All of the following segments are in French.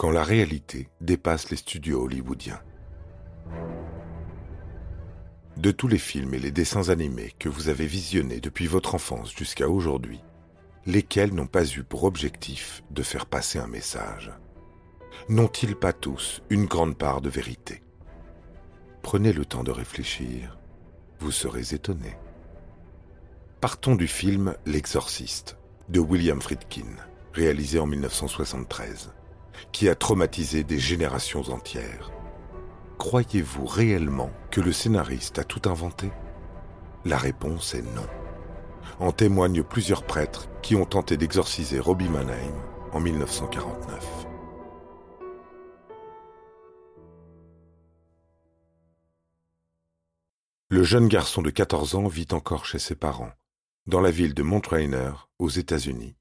Quand la réalité dépasse les studios hollywoodiens. De tous les films et les dessins animés que vous avez visionnés depuis votre enfance jusqu'à aujourd'hui, lesquels n'ont pas eu pour objectif de faire passer un message? N'ont-ils pas tous une grande part de vérité? Prenez le temps de réfléchir, vous serez étonné. Partons du film L'Exorciste de William Friedkin, réalisé en 1973 qui a traumatisé des générations entières. Croyez-vous réellement que le scénariste a tout inventé? La réponse est non. En témoignent plusieurs prêtres qui ont tenté d'exorciser Robbie Mannheim en 1949. Le jeune garçon de 14 ans vit encore chez ses parents, dans la ville de Mount Rainier, aux États-Unis,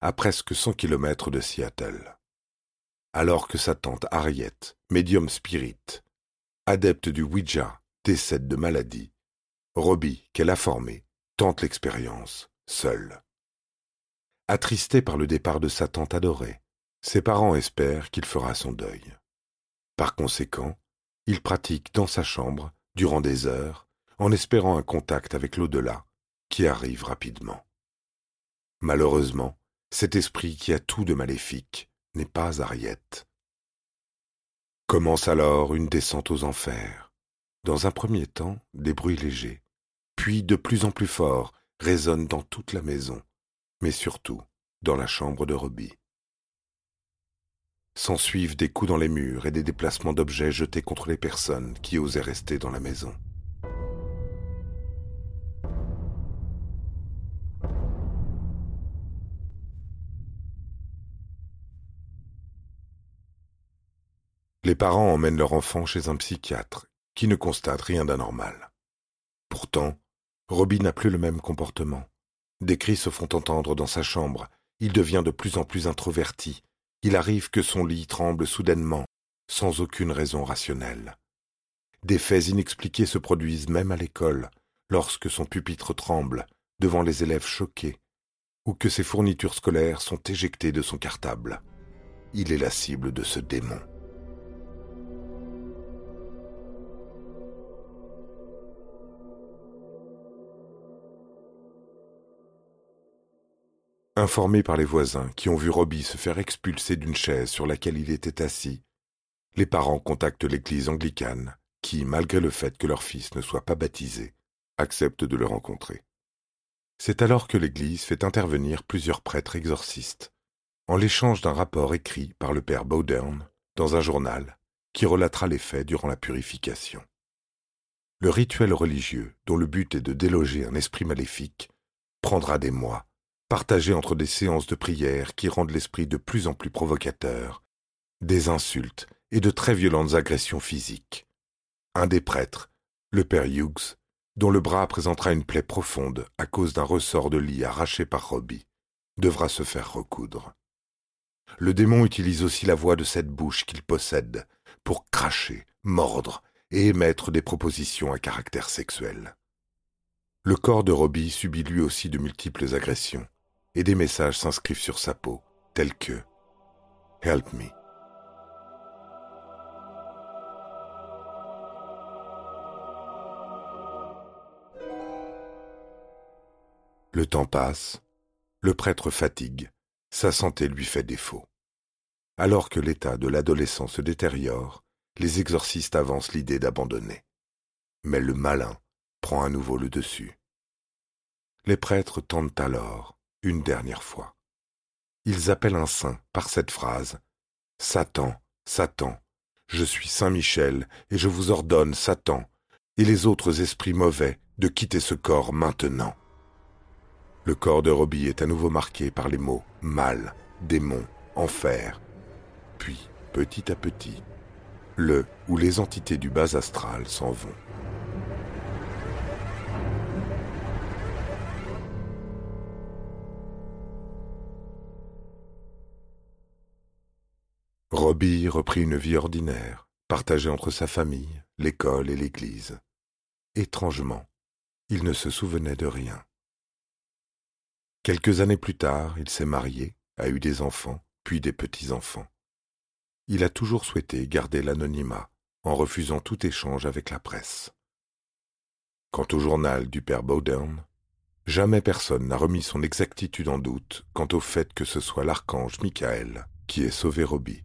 à presque 100 km de Seattle alors que sa tante Harriet, médium spirit, adepte du Ouija, décède de maladie, Robbie, qu'elle a formé, tente l'expérience, seule. Attristé par le départ de sa tante adorée, ses parents espèrent qu'il fera son deuil. Par conséquent, il pratique dans sa chambre, durant des heures, en espérant un contact avec l'au-delà, qui arrive rapidement. Malheureusement, cet esprit qui a tout de maléfique n'est pas Harriet. Commence alors une descente aux enfers. Dans un premier temps, des bruits légers, puis de plus en plus forts résonnent dans toute la maison, mais surtout dans la chambre de Robbie. S'ensuivent des coups dans les murs et des déplacements d'objets jetés contre les personnes qui osaient rester dans la maison. Les parents emmènent leur enfant chez un psychiatre qui ne constate rien d'anormal. Pourtant, Robbie n'a plus le même comportement. Des cris se font entendre dans sa chambre, il devient de plus en plus introverti, il arrive que son lit tremble soudainement, sans aucune raison rationnelle. Des faits inexpliqués se produisent même à l'école, lorsque son pupitre tremble, devant les élèves choqués, ou que ses fournitures scolaires sont éjectées de son cartable. Il est la cible de ce démon. Informés par les voisins qui ont vu Robbie se faire expulser d'une chaise sur laquelle il était assis, les parents contactent l'église anglicane qui, malgré le fait que leur fils ne soit pas baptisé, accepte de le rencontrer. C'est alors que l'église fait intervenir plusieurs prêtres exorcistes, en l'échange d'un rapport écrit par le père Bowdern dans un journal qui relatera les faits durant la purification. Le rituel religieux, dont le but est de déloger un esprit maléfique, prendra des mois partagés entre des séances de prière qui rendent l'esprit de plus en plus provocateur, des insultes et de très violentes agressions physiques. Un des prêtres, le père Hughes, dont le bras présentera une plaie profonde à cause d'un ressort de lit arraché par Robbie, devra se faire recoudre. Le démon utilise aussi la voix de cette bouche qu'il possède pour cracher, mordre et émettre des propositions à caractère sexuel. Le corps de Robbie subit lui aussi de multiples agressions, et des messages s'inscrivent sur sa peau, tels que Help me. Le temps passe, le prêtre fatigue, sa santé lui fait défaut. Alors que l'état de l'adolescent se détériore, les exorcistes avancent l'idée d'abandonner. Mais le malin prend à nouveau le dessus. Les prêtres tentent alors, une dernière fois. Ils appellent un saint par cette phrase. Satan, Satan, Je suis Saint Michel, et je vous ordonne, Satan, et les autres esprits mauvais, de quitter ce corps maintenant. Le corps de Robbie est à nouveau marqué par les mots mal, démon, enfer. Puis, petit à petit, le où les entités du bas astral s'en vont. Robbie reprit une vie ordinaire, partagée entre sa famille, l'école et l'église. Étrangement, il ne se souvenait de rien. Quelques années plus tard, il s'est marié, a eu des enfants, puis des petits-enfants. Il a toujours souhaité garder l'anonymat, en refusant tout échange avec la presse. Quant au journal du père Bowdoin, jamais personne n'a remis son exactitude en doute quant au fait que ce soit l'archange Michael qui ait sauvé Robbie.